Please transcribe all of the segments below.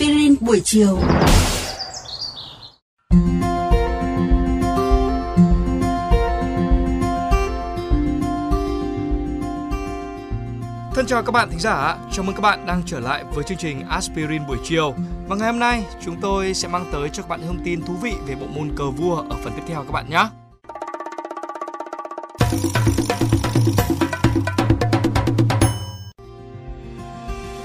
Aspirin buổi chiều. Thân chào các bạn thính giả, chào mừng các bạn đang trở lại với chương trình Aspirin buổi chiều. Và ngày hôm nay chúng tôi sẽ mang tới cho các bạn thông tin thú vị về bộ môn cờ vua ở phần tiếp theo các bạn nhé.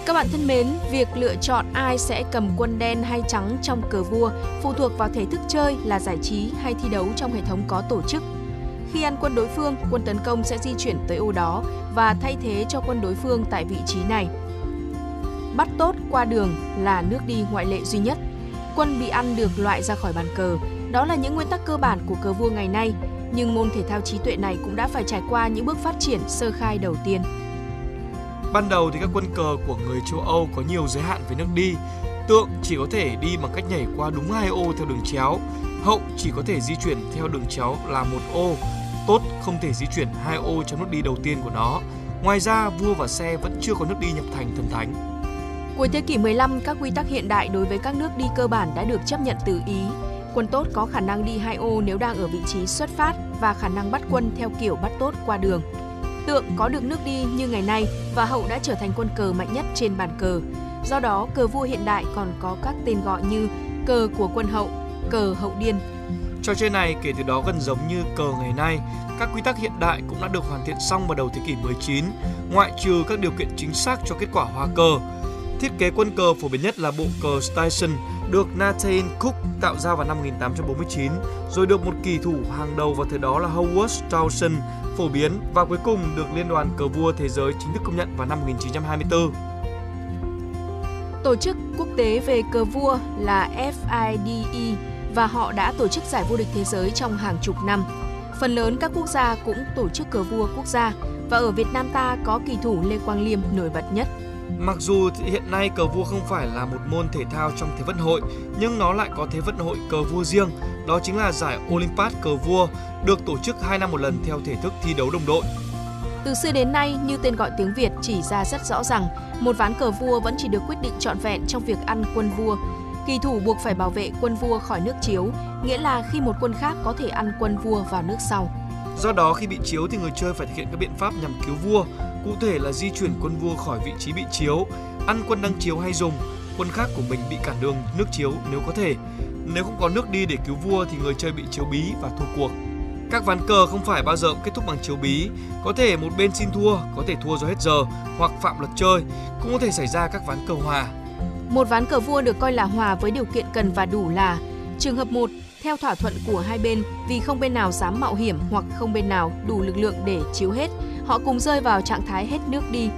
Các bạn thân mến, việc lựa chọn ai sẽ cầm quân đen hay trắng trong cờ vua phụ thuộc vào thể thức chơi là giải trí hay thi đấu trong hệ thống có tổ chức. Khi ăn quân đối phương, quân tấn công sẽ di chuyển tới ô đó và thay thế cho quân đối phương tại vị trí này. Bắt tốt qua đường là nước đi ngoại lệ duy nhất. Quân bị ăn được loại ra khỏi bàn cờ. Đó là những nguyên tắc cơ bản của cờ vua ngày nay, nhưng môn thể thao trí tuệ này cũng đã phải trải qua những bước phát triển sơ khai đầu tiên. Ban đầu thì các quân cờ của người châu Âu có nhiều giới hạn về nước đi. Tượng chỉ có thể đi bằng cách nhảy qua đúng hai ô theo đường chéo. Hậu chỉ có thể di chuyển theo đường chéo là một ô. Tốt không thể di chuyển hai ô trong nước đi đầu tiên của nó. Ngoài ra, vua và xe vẫn chưa có nước đi nhập thành thần thánh. Cuối thế kỷ 15, các quy tắc hiện đại đối với các nước đi cơ bản đã được chấp nhận từ Ý. Quân tốt có khả năng đi hai ô nếu đang ở vị trí xuất phát và khả năng bắt quân theo kiểu bắt tốt qua đường. Tượng có được nước đi như ngày nay và hậu đã trở thành quân cờ mạnh nhất trên bàn cờ. Do đó, cờ vua hiện đại còn có các tên gọi như cờ của quân hậu, cờ hậu điên. Trò chơi này kể từ đó gần giống như cờ ngày nay. Các quy tắc hiện đại cũng đã được hoàn thiện xong vào đầu thế kỷ 19, ngoại trừ các điều kiện chính xác cho kết quả hòa cờ. Thiết kế quân cờ phổ biến nhất là bộ cờ Station được Nathan Cook tạo ra vào năm 1849, rồi được một kỳ thủ hàng đầu vào thời đó là Howard Strawson phổ biến và cuối cùng được Liên đoàn Cờ vua Thế giới chính thức công nhận vào năm 1924. Tổ chức quốc tế về cờ vua là FIDE và họ đã tổ chức giải vô địch thế giới trong hàng chục năm. Phần lớn các quốc gia cũng tổ chức cờ vua quốc gia và ở Việt Nam ta có kỳ thủ Lê Quang Liêm nổi bật nhất. Mặc dù hiện nay cờ vua không phải là một môn thể thao trong Thế vận hội, nhưng nó lại có Thế vận hội cờ vua riêng, đó chính là giải Olympiad cờ vua, được tổ chức 2 năm một lần theo thể thức thi đấu đồng đội. Từ xưa đến nay, như tên gọi tiếng Việt chỉ ra rất rõ rằng, một ván cờ vua vẫn chỉ được quyết định trọn vẹn trong việc ăn quân vua. Kỳ thủ buộc phải bảo vệ quân vua khỏi nước chiếu, nghĩa là khi một quân khác có thể ăn quân vua vào nước sau. Do đó khi bị chiếu thì người chơi phải thực hiện các biện pháp nhằm cứu vua, cụ thể là di chuyển quân vua khỏi vị trí bị chiếu, ăn quân đang chiếu hay dùng, quân khác của mình bị cản đường nước chiếu nếu có thể. Nếu không có nước đi để cứu vua thì người chơi bị chiếu bí và thua cuộc. Các ván cờ không phải bao giờ kết thúc bằng chiếu bí, có thể một bên xin thua, có thể thua do hết giờ hoặc phạm luật chơi, cũng có thể xảy ra các ván cờ hòa. Một ván cờ vua được coi là hòa với điều kiện cần và đủ là trường hợp 1 theo thỏa thuận của hai bên vì không bên nào dám mạo hiểm hoặc không bên nào đủ lực lượng để chiếu hết, họ cùng rơi vào trạng thái hết nước đi.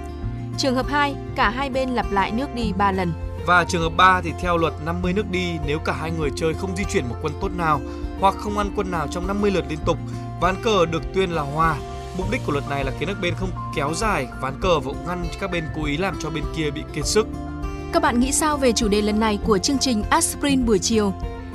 Trường hợp 2, cả hai bên lặp lại nước đi 3 lần. Và trường hợp 3 thì theo luật 50 nước đi nếu cả hai người chơi không di chuyển một quân tốt nào hoặc không ăn quân nào trong 50 lượt liên tục, ván cờ được tuyên là hòa. Mục đích của luật này là khiến các bên không kéo dài ván cờ và ngăn các bên cố ý làm cho bên kia bị kiệt sức. Các bạn nghĩ sao về chủ đề lần này của chương trình Aspirin buổi chiều?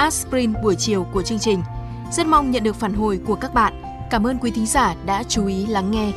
Aspirin buổi chiều của chương trình. Rất mong nhận được phản hồi của các bạn. Cảm ơn quý thính giả đã chú ý lắng nghe.